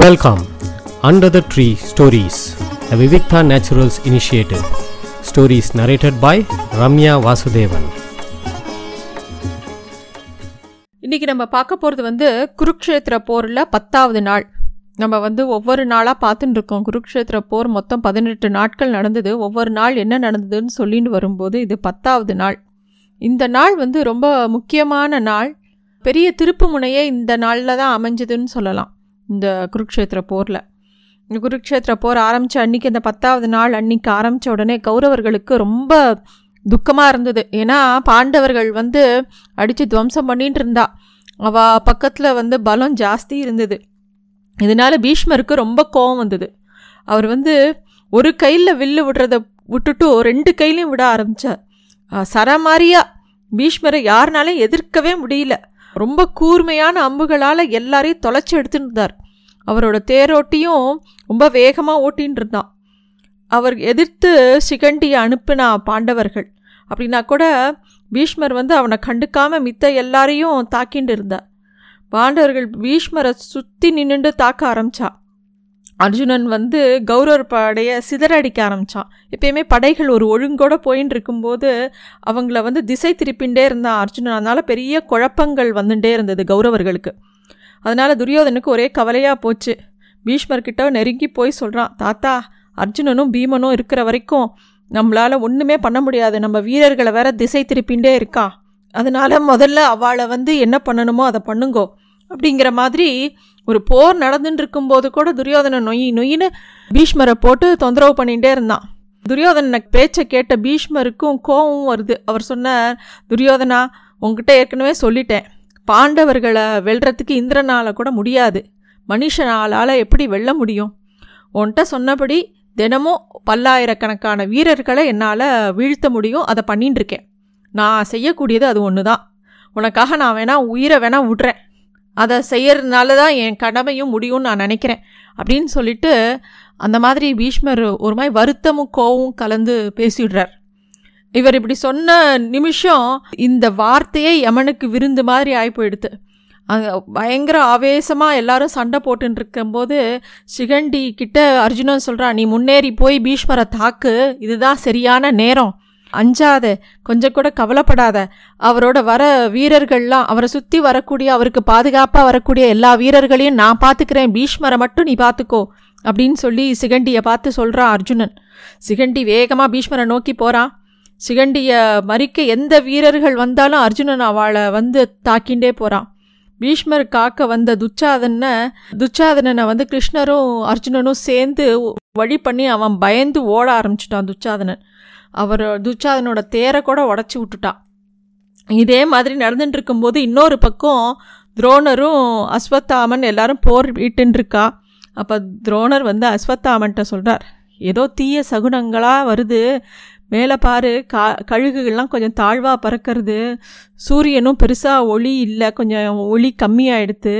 Welcome, Under the Tree Stories, a Vivikta Naturals initiative. Stories narrated by Ramya Vasudevan. இன்னைக்கு நம்ம பார்க்க போகிறது வந்து குருக்ஷேத்திர போரில் பத்தாவது நாள். நம்ம வந்து ஒவ்வொரு நாளாக பார்த்துட்டு இருக்கோம். குருக்ஷேத்திர போர் மொத்தம் பதினெட்டு நாட்கள் நடந்தது. ஒவ்வொரு நாள் என்ன நடந்ததுன்னு சொல்லிட்டு வரும்போது இது பத்தாவது நாள். இந்த நாள் வந்து ரொம்ப முக்கியமான நாள். பெரிய திருப்பு முனையே இந்த நாளில் தான் அமைஞ்சதுன்னு சொல்லலாம். இந்த குருக்ஷேத்திர போரில். இந்த குருக்ஷேத்திர போர் ஆரம்பித்த அன்னைக்கு அந்த பத்தாவது நாள் அன்னைக்கு ஆரம்பித்த உடனே கௌரவர்களுக்கு ரொம்ப துக்கமாக இருந்தது. ஏன்னா பாண்டவர்கள் வந்து அடித்து துவம்சம் பண்ணிட்டு இருந்தா. அவள் பக்கத்தில் வந்து பலம் ஜாஸ்தி இருந்தது. இதனால பீஷ்மருக்கு ரொம்ப கோபம் வந்தது. அவர் வந்து ஒரு கையில் வில்லு விடுறத விட்டுட்டு ரெண்டு கையிலையும் விட ஆரம்பித்தார் சரமாரியா பீஷ்மரை யாருனாலும் எதிர்க்கவே முடியல. ரொம்ப கூர்மையான அம்புகளால் எல்லாரையும் தொலைச்சி எடுத்துருந்தார் இருந்தார். அவரோட தேரோட்டியும் ரொம்ப வேகமாக ஓட்டின்னு இருந்தான். அவர் எதிர்த்து சிகண்டியை அனுப்பினா பாண்டவர்கள். அப்படின்னா கூட பீஷ்மர் வந்து அவனை கண்டுக்காமல் மித்த எல்லாரையும் தாக்கிண்டு இருந்தார் பாண்டவர்கள் பீஷ்மரை சுற்றி நின்றுண்டு தாக்க ஆரம்பித்தா அர்ஜுனன் வந்து கௌரவர் படையை சிதறடிக்க ஆரம்பித்தான் எப்பயுமே படைகள் ஒரு ஒழுங்கோட போயின்னு இருக்கும்போது அவங்கள வந்து திசை திருப்பிண்டே இருந்தான் அர்ஜுனன். அதனால் பெரிய குழப்பங்கள் வந்துட்டே இருந்தது கௌரவர்களுக்கு. அதனால் துரியோதனுக்கு ஒரே கவலையாக போச்சு. பீஷ்மர்கிட்ட நெருங்கி போய் சொல்கிறான் தாத்தா அர்ஜுனனும் பீமனும் இருக்கிற வரைக்கும் நம்மளால் ஒன்றுமே பண்ண முடியாது. நம்ம வீரர்களை வேற திசை திருப்பிண்டே இருக்கா. அதனால் முதல்ல அவளை வந்து என்ன பண்ணணுமோ அதை பண்ணுங்கோ. அப்படிங்கிற மாதிரி ஒரு போர் நடந்துட்டு இருக்கும்போது கூட துரியோதனன் நொய் நொயின்னு பீஷ்மரை போட்டு தொந்தரவு பண்ணிகிட்டே இருந்தான். துரியோதன பேச்சை கேட்ட பீஷ்மருக்கும் கோபம் வருது. அவர் சொன்னார் துரியோதனா உங்ககிட்ட ஏற்கனவே சொல்லிட்டேன். பாண்டவர்களை வெல்றதுக்கு இந்திரனால் கூட முடியாது. மனுஷனாலால் எப்படி வெல்ல முடியும்? உன்கிட்ட சொன்னபடி தினமும் பல்லாயிரக்கணக்கான வீரர்களை என்னால் வீழ்த்த முடியும். அதை பண்ணிட்டுருக்கேன் நான் செய்யக்கூடியது அது ஒன்று தான் உனக்காக நான் வேணால் உயிரை வேணால் விட்றேன். அதை செய்யறதுனால தான் என் கடமையும் முடியும்னு நான் நினைக்கிறேன். அப்படின்னு சொல்லிட்டு அந்த மாதிரி பீஷ்மர் ஒரு மாதிரி வருத்தமும் கோவும் கலந்து பேசிடுறார். இவர் இப்படி சொன்ன நிமிஷம் இந்த வார்த்தையே யமனுக்கு விருந்து மாதிரி ஆகி போயிடுது அங்கே பயங்கர ஆவேசமாக எல்லாரும் சண்டை போட்டுன்னு இருக்கும்போது சிகண்டி கிட்ட அர்ஜுனன் சொல்கிறான் நீ முன்னேறி போய் பீஷ்மரை தாக்கு இதுதான் சரியான நேரம். அஞ்சாத கொஞ்சம் கூட கவலைப்படாத. அவரோட வர வீரர்கள்லாம் அவரை சுற்றி வரக்கூடிய அவருக்கு பாதுகாப்பாக வரக்கூடிய எல்லா வீரர்களையும் நான் பார்த்துக்கிறேன் பீஷ்மரை மட்டும் நீ பார்த்துக்கோ அப்படின்னு சொல்லி சிகண்டியை பார்த்து சொல்கிறான் அர்ஜுனன். சிகண்டி வேகமாக பீஷ்மரை நோக்கி போகிறான் சிகண்டியை மறிக்க எந்த வீரர்கள் வந்தாலும் அர்ஜுனன் அவளை வந்து தாக்கிண்டே போகிறான் பீஷ்மர் காக்க வந்த துச்சாதனை துச்சாதனனை வந்து கிருஷ்ணரும் அர்ஜுனனும் சேர்ந்து வழி பண்ணி அவன் பயந்து ஓட ஆரம்பிச்சிட்டான் துச்சாதனன். அவர் துச்சாதனோட தேரை கூட உடச்சி விட்டுட்டான். இதே மாதிரி நடந்துட்டு இருக்கும்போது இன்னொரு பக்கம் துரோணரும் அஸ்வத்தாமன் எல்லாரும் போர் வீட்டுருக்கா அப்போ துரோணர் வந்து அஸ்வத்தாமன்ட்ட சொல்கிறார் ஏதோ தீய சகுனங்களாக வருது. மேலே பாரு கா கழுகுகள்லாம் கொஞ்சம் தாழ்வாக பறக்கிறது சூரியனும் பெருசாக ஒளி இல்லை கொஞ்சம் ஒளி கம்மியாயிடுது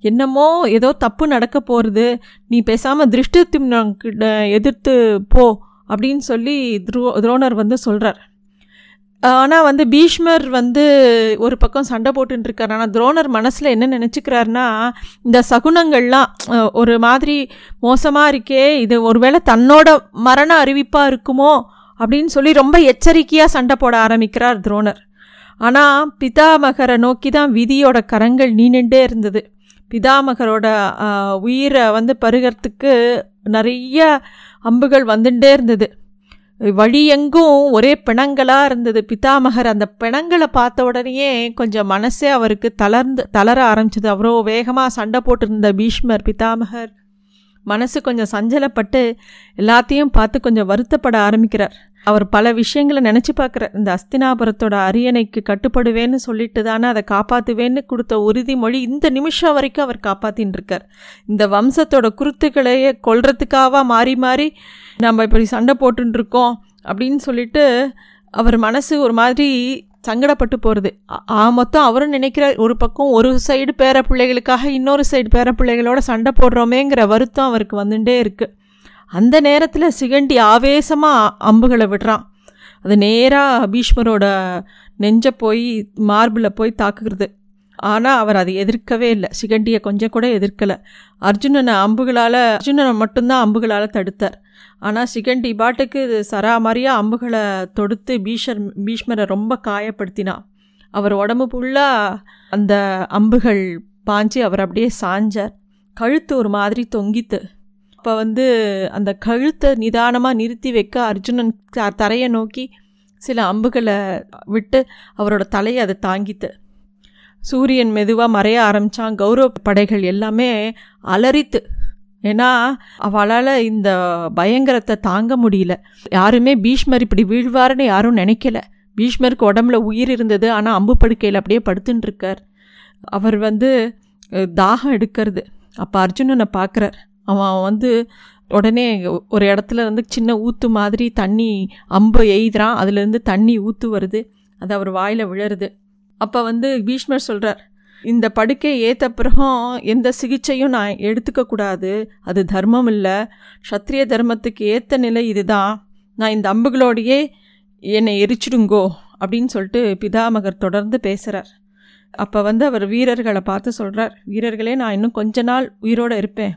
என்னமோ ஏதோ தப்பு நடக்க போகிறது நீ பேசாமல் திருஷ்டத்திட்ட எதிர்த்து போ அப்படின்னு சொல்லி துரோ துரோணர் வந்து சொல்கிறார் ஆனால் வந்து பீஷ்மர் வந்து ஒரு பக்கம் சண்டை போட்டுருக்கார் ஆனால் துரோணர் மனசில் என்ன நினச்சிக்கிறாருன்னா இந்த சகுனங்கள்லாம் ஒரு மாதிரி மோசமாக இருக்கே இது ஒருவேளை தன்னோட மரண அறிவிப்பாக இருக்குமோ அப்படின்னு சொல்லி ரொம்ப எச்சரிக்கையாக சண்டை போட ஆரம்பிக்கிறார் துரோணர். ஆனால் பிதாமகரை நோக்கி தான் விதியோட கரங்கள் நீண்டுட்டே இருந்தது. பிதாமகரோட உயிரை வந்து பருகிறதுக்கு நிறைய அம்புகள் வந்துட்டே இருந்தது. வழி எங்கும் ஒரே பிணங்களாக இருந்தது. பிதாமகர் அந்த பிணங்களை பார்த்த உடனேயே கொஞ்சம் மனசே அவருக்கு தளர்ந்து தளர ஆரம்பிச்சது. அவ்வளோ வேகமாக சண்டை போட்டிருந்த பீஷ்மர் பிதாமகர். மனசு கொஞ்சம் சஞ்சலப்பட்டு எல்லாத்தையும் பார்த்து கொஞ்சம் வருத்தப்பட ஆரம்பிக்கிறார். அவர் பல விஷயங்களை நினச்சி பார்க்குறார். இந்த அஸ்தினாபுரத்தோட அரியணைக்கு கட்டுப்படுவேன்னு சொல்லிட்டு தானே அதை காப்பாற்றுவேன்னு கொடுத்த உறுதிமொழி இந்த நிமிஷம் வரைக்கும் அவர் காப்பாற்றின்னு இருக்கார். இந்த வம்சத்தோட குருத்துக்களையே கொல்றதுக்காக மாறி மாறி நம்ம இப்படி சண்டை போட்டுருக்கோம் அப்படின்னு சொல்லிட்டு அவர் மனசு ஒரு மாதிரி சங்கடப்பட்டு போகிறது ஆ மொத்தம் அவரும் நினைக்கிற ஒரு பக்கம் ஒரு சைடு பேர பிள்ளைகளுக்காக இன்னொரு சைடு பேர பிள்ளைகளோட சண்டை போடுறோமேங்கிற வருத்தம் அவருக்கு வந்துட்டே இருக்குது அந்த நேரத்தில் சிகண்டி ஆவேசமாக அம்புகளை விடுறான். அது நேராக பீஷ்மரோட நெஞ்ச போய் மார்பில் போய் தாக்குகிறது. ஆனால் அவர் அதை எதிர்க்கவே இல்லை. சிகண்டியை கொஞ்சம் கூட எதிர்க்கலை. அர்ஜுனனை அம்புகளால் அர்ஜுனனை மட்டும்தான் அம்புகளால் தடுத்தார். ஆனால் சிகண்டி பாட்டுக்கு சராமரியாக அம்புகளை தொடுத்து பீஷர் பீஷ்மரை ரொம்ப காயப்படுத்தினான் அவர் உடம்பு ஃபுல்லாக அந்த அம்புகள் பாஞ்சு அவர் அப்படியே சாஞ்சார். கழுத்து ஒரு மாதிரி தொங்கித்து. அப்போ வந்து அந்த கழுத்தை நிதானமாக நிறுத்தி வைக்க அர்ஜுனன் த- தரையை நோக்கி சில அம்புகளை விட்டு அவரோட தலையை அதை தாங்கித்து. சூரியன் மெதுவாக மறைய ஆரம்பித்தான் கௌரவ படைகள் எல்லாமே அலறித்து ஏன்னா அவளால் இந்த பயங்கரத்தை தாங்க முடியல. யாருமே பீஷ்மர் இப்படி வீழ்வாருன்னு யாரும் நினைக்கல. பீஷ்மருக்கு உடம்புல உயிர் இருந்தது ஆனால் அம்பு படுக்கையில் அப்படியே படுத்துட்டுருக்கார் அவர் வந்து தாகம் எடுக்கிறது. அப்போ அர்ஜுனனை பார்க்குறார் அவன் வந்து உடனே ஒரு இடத்துல வந்து சின்ன ஊத்து மாதிரி தண்ணி அம்பு எய்துறான். அதுலேருந்து தண்ணி ஊத்து வருது. அது அவர் வாயில் விழருது அப்போ வந்து பீஷ்மர் சொல்கிறார் இந்த படுக்கை ஏற்ற பிறகும் எந்த சிகிச்சையும் நான் எடுத்துக்கக்கூடாது அது தர்மம் இல்லை. க்ஷத்ரிய தர்மத்துக்கு ஏற்ற நிலை இதுதான். நான் இந்த அம்புகளோடையே என்னை எரிச்சிடுங்கோ அப்படின்னு சொல்லிட்டு பிதாமகர் தொடர்ந்து பேசுகிறார் அப்போ வந்து அவர் வீரர்களை பார்த்து சொல்கிறார் வீரர்களே நான் இன்னும் கொஞ்ச நாள் உயிரோடு இருப்பேன்.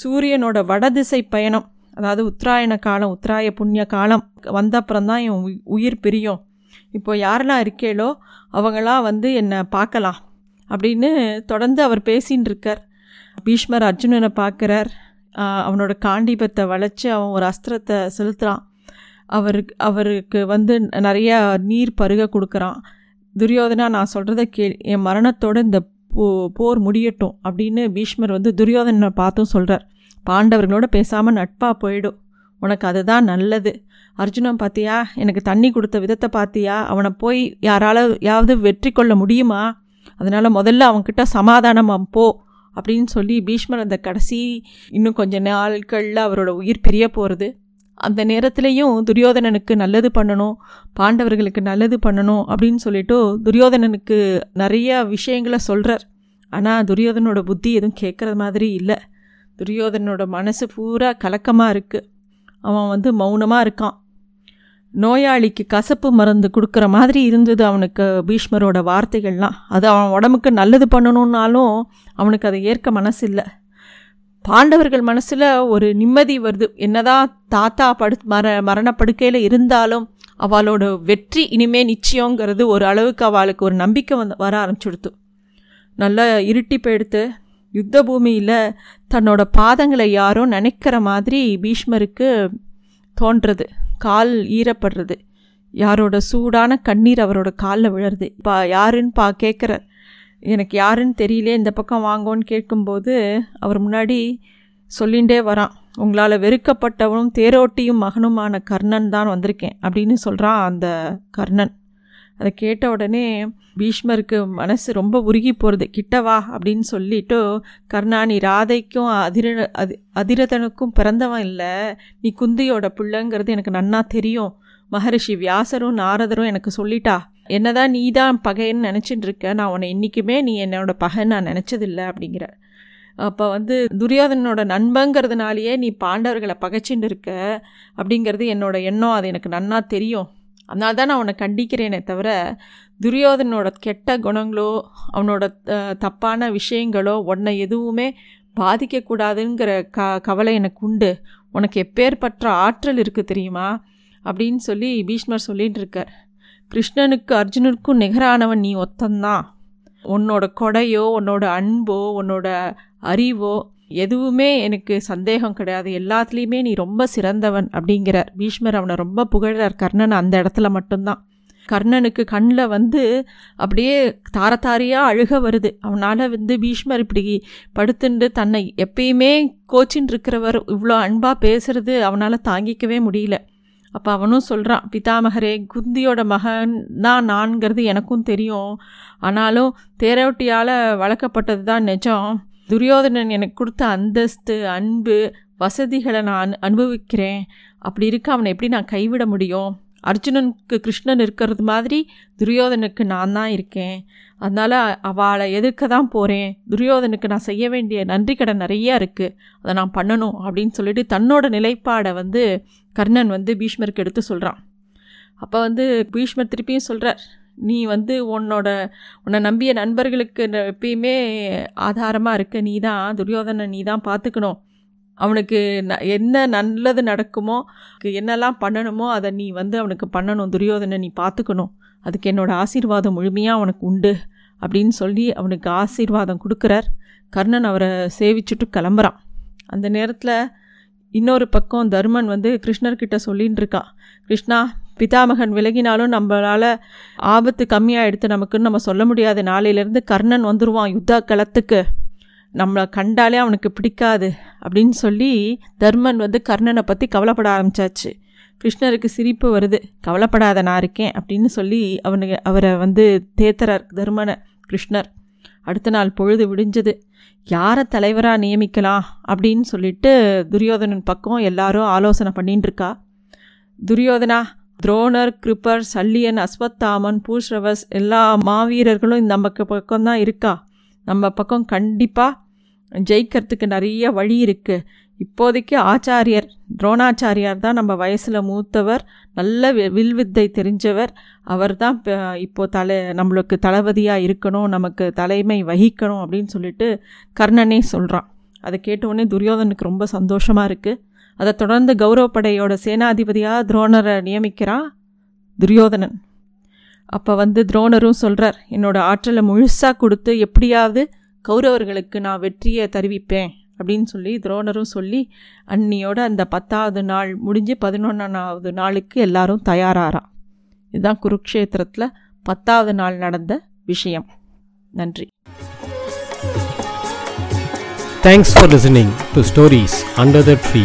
சூரியனோட வடதிசை பயணம் அதாவது உத்தராயண காலம் உத்தராய புண்ணிய காலம் வந்த அப்புறம் தான் என் உயிர் பிரியும். இப்போ யாரெல்லாம் இருக்கேளோ அவங்களாம் வந்து என்னை பார்க்கலாம். அப்படின்னு தொடர்ந்து அவர் பேசின்னு இருக்கார். பீஷ்மர் அர்ஜுனனை பார்க்குறார். அவனோட காண்டீபத்தை வளைச்சி அவன் ஒரு அஸ்திரத்தை செலுத்துகிறான் அவருக்கு அவருக்கு வந்து நிறையா நீர் பருக கொடுக்குறான். துரியோதனா நான் சொல்கிறத கேள். என் மரணத்தோடு இந்த போ போர் முடியட்டும். அப்படின்னு பீஷ்மர் வந்து துரியோதனை பார்த்தும் சொல்கிறார் பாண்டவர்களோட பேசாமல் நட்பாக போயிடும். உனக்கு அதுதான் நல்லது. அர்ஜுனன் பார்த்தியா எனக்கு தண்ணி கொடுத்த விதத்தை பார்த்தியா அவனை போய் யாரால யாவது வெற்றி கொள்ள முடியுமா? அதனால் முதல்ல அவன்கிட்ட சமாதானமா போ அப்படின்னு சொல்லி பீஷ்மர் அந்த கடைசி இன்னும் கொஞ்ச நாட்களில் அவரோட உயிர் பிரிய போகிறது அந்த நேரத்துலேயும் துரியோதனனுக்கு நல்லது பண்ணணும் பாண்டவர்களுக்கு நல்லது பண்ணணும் அப்படின்னு சொல்லிட்டு துரியோதனனுக்கு நிறைய விஷயங்களை சொல்கிறார் ஆனால் துரியோதனோட புத்தி எதுவும் கேட்குற மாதிரி இல்லை. துரியோதனோட மனசு பூரா கலக்கமாக இருக்குது அவன் வந்து மௌனமாக இருக்கான். நோயாளிக்கு கசப்பு மருந்து கொடுக்குற மாதிரி இருந்தது அவனுக்கு பீஷ்மரோட வார்த்தைகள்லாம். அது அவன் உடம்புக்கு நல்லது பண்ணணுன்னாலும் அவனுக்கு அதை ஏற்க மனசில்லை. பாண்டவர்கள் மனசில் ஒரு நிம்மதி வருது. என்னதான் தாத்தா படு மர மரணப்படுக்கையில் இருந்தாலும் அவளோட வெற்றி இனிமே நிச்சயங்கிறது ஒரு அளவுக்கு அவளுக்கு ஒரு நம்பிக்கை வந்து வர ஆரம்பிச்சுடுத்து. நல்லா இருட்டி போயிடுத்து. யுத்த பூமியில் தன்னோட பாதங்களை யாரோ நினைக்கிற மாதிரி பீஷ்மருக்கு தோன்றது. கால் ஈரப்படுறது. யாரோட சூடான கண்ணீர் அவரோட காலில் விழருது பா யாருன்னு பா கேட்குறார் எனக்கு யாருன்னு தெரியல. இந்த பக்கம் வாங்கோன்னு கேட்கும்போது அவர் முன்னாடி சொல்லிகிட்டே வரான். உங்களால் வெறுக்கப்பட்டவனும் தேரோட்டியும் மகனுமான கர்ணன் தான் வந்திருக்கேன் அப்படின்னு சொல்கிறான் அந்த கர்ணன். அதை கேட்ட உடனே பீஷ்மருக்கு மனசு ரொம்ப உருகி போகிறது கிட்டவா அப்படின்னு சொல்லிட்டு கர்ணா நீ ராதைக்கும் அதிர அதி அதிரதனுக்கும் பிறந்தவன் இல்லை. நீ குந்தியோட பிள்ளைங்கிறது எனக்கு நன்னா தெரியும். மகரிஷி வியாசரும் நாரதரும் எனக்கு சொல்லிட்டா. என்னதான் நீ தான் பகைன்னு நினச்சிட்டு இருக்க. நான் உன்னை இன்றைக்குமே நீ என்னோட பகை நான் நினச்சதில்ல அப்படிங்கிற. அப்போ வந்து துரியோதனோட நண்பங்கிறதுனாலேயே நீ பாண்டவர்களை பகைச்சின்னு இருக்க. அப்படிங்கிறது என்னோட எண்ணம். அது எனக்கு நன்னா தெரியும். அதனால தான் நான் அவனை கண்டிக்கிறேனே தவிர துரியோதனோட கெட்ட குணங்களோ அவனோட தப்பான விஷயங்களோ உன்னை எதுவுமே பாதிக்கக்கூடாதுங்கிற க கவலை எனக்கு உண்டு. உனக்கு எப்பேற்பற்ற ஆற்றல் இருக்குது தெரியுமா? அப்படின்னு சொல்லி பீஷ்மர் சொல்லிகிட்டு இருக்கார். கிருஷ்ணனுக்கு அர்ஜுனனுக்கும் நிகரானவன் நீ ஒத்தந்தான். உன்னோட கொடையோ உன்னோட அன்போ உன்னோட அறிவோ எதுவுமே எனக்கு சந்தேகம் கிடையாது. எல்லாத்துலேயுமே நீ ரொம்ப சிறந்தவன் அப்படிங்கிறார். பீஷ்மர் அவனை ரொம்ப புகழார் கர்ணன் அந்த இடத்துல மட்டும்தான். கர்ணனுக்கு கண்ணில் வந்து அப்படியே தாரதாரியாக அழுக வருது. அவனால் வந்து பீஷ்மர் இப்படி படுத்துண்டு தன்னை எப்பயுமே கோச்சின்னு இருக்கிறவர் இவ்வளோ அன்பாக பேசுறது அவனால் தாங்கிக்கவே முடியல. அப்போ அவனும் சொல்கிறான் பிதாமகரே குந்தியோட மகன் தான் நான்கிறது எனக்கும் தெரியும். ஆனாலும் தேரோட்டியால் வளர்க்கப்பட்டது தான் நிஜம். துரியோதனன் எனக்கு கொடுத்த அந்தஸ்து அன்பு வசதிகளை நான் அனுபவிக்கிறேன். அப்படி இருக்க அவனை எப்படி நான் கைவிட முடியும்? அர்ஜுனனுக்கு கிருஷ்ணன் இருக்கிறது மாதிரி துரியோதனுக்கு நான் தான் இருக்கேன். அதனால் அவளை எதிர்க்க தான் போகிறேன் துரியோதனுக்கு நான் செய்ய வேண்டிய நன்றி கடன் நிறையா இருக்குது அதை நான் பண்ணணும் அப்படின்னு சொல்லிட்டு தன்னோட நிலைப்பாடை வந்து கர்ணன் வந்து பீஷ்மருக்கு எடுத்து சொல்கிறான் அப்போ வந்து பீஷ்மர் திருப்பியும் சொல்கிறார் நீ வந்து உன்னோட உன்னை நம்பிய நண்பர்களுக்கு எப்பயுமே ஆதாரமாக இருக்க நீ தான் துரியோதனை நீ தான் பார்த்துக்கணும் அவனுக்கு ந- என்ன நல்லது நடக்குமோ என்னெல்லாம் பண்ணணுமோ அதை நீ வந்து அவனுக்கு பண்ணணும் துரியோதனை நீ பார்த்துக்கணும் அதுக்கு என்னோடய ஆசீர்வாதம் முழுமையாக அவனுக்கு உண்டு அப்படின்னு சொல்லி அவனுக்கு ஆசீர்வாதம் கொடுக்குறார். கர்ணன் அவரை சேவிச்சுட்டு கிளம்புறான். அந்த நேரத்தில் இன்னொரு பக்கம் தர்மன் வந்து கிருஷ்ணர்கிட்ட சொல்லின்னு இருக்கான். கிருஷ்ணா பிதாமகன் விலகினாலும் நம்மளால் ஆபத்து கம்மியாக எடுத்து நமக்குன்னு நம்ம சொல்ல முடியாது. நாளையிலேருந்து கர்ணன் வந்துடுவான் யுத்த களத்துக்கு நம்மளை கண்டாலே அவனுக்கு பிடிக்காது அப்படின்னு சொல்லி தர்மன் வந்து கர்ணனை பற்றி கவலைப்பட ஆரம்பித்தாச்சு கிருஷ்ணருக்கு சிரிப்பு வருது. கவலைப்படாத நான் இருக்கேன் அப்படின்னு சொல்லி அவனுக்கு அவரை வந்து தேத்தரார் தர்மனை கிருஷ்ணர். அடுத்த நாள் பொழுது விடிஞ்சது. யாரை தலைவராக நியமிக்கலாம் அப்படின்னு சொல்லிட்டு துரியோதனன் பக்கம் எல்லாரும் ஆலோசனை பண்ணிட்டு இருக்கா. துரியோதனா துரோணர் கிருப்பர் சல்லியன் அஸ்வத்தாமன் பூஷ்ரவஸ் எல்லா மாவீரர்களும் இந்த நமக்கு பக்கம் தான் இருக்கா? நம்ம பக்கம் கண்டிப்பாக ஜெயிக்கிறதுக்கு நிறைய வழி இருக்குது இப்போதைக்கு ஆச்சாரியர் துரோணாச்சாரியார் தான் நம்ம வயசில் மூத்தவர் நல்ல வி- தெரிஞ்சவர். அவர் தான் இப்போ தலை நம்மளுக்கு தளபதியாக இருக்கணும் நமக்கு தலைமை வகிக்கணும் அப்படின்னு சொல்லிட்டு கர்ணனே சொல்கிறான் அதை கேட்டவுடனே துரியோதனுக்கு ரொம்ப சந்தோஷமாக இருக்குது அதை தொடர்ந்து கௌரவப்படையோட சேனாதிபதியாக துரோணரை நியமிக்கிறான் துரியோதனன். அப்போ வந்து துரோணரும் சொல்கிறார் என்னோட ஆற்றலை முழுசாக கொடுத்து எப்படியாவது கௌரவர்களுக்கு நான் வெற்றியை தருவிப்பேன் அப்படின்னு சொல்லி துரோணரும் சொல்லி அன்னியோட அந்த பத்தாவது நாள் முடிஞ்சு பதினொன்றாவது நாளுக்கு எல்லாரும் தயாராகிறான் இதுதான் குருக்ஷேத்திரத்தில் பத்தாவது நாள் நடந்த விஷயம். நன்றி. Thanks for listening to stories under the tree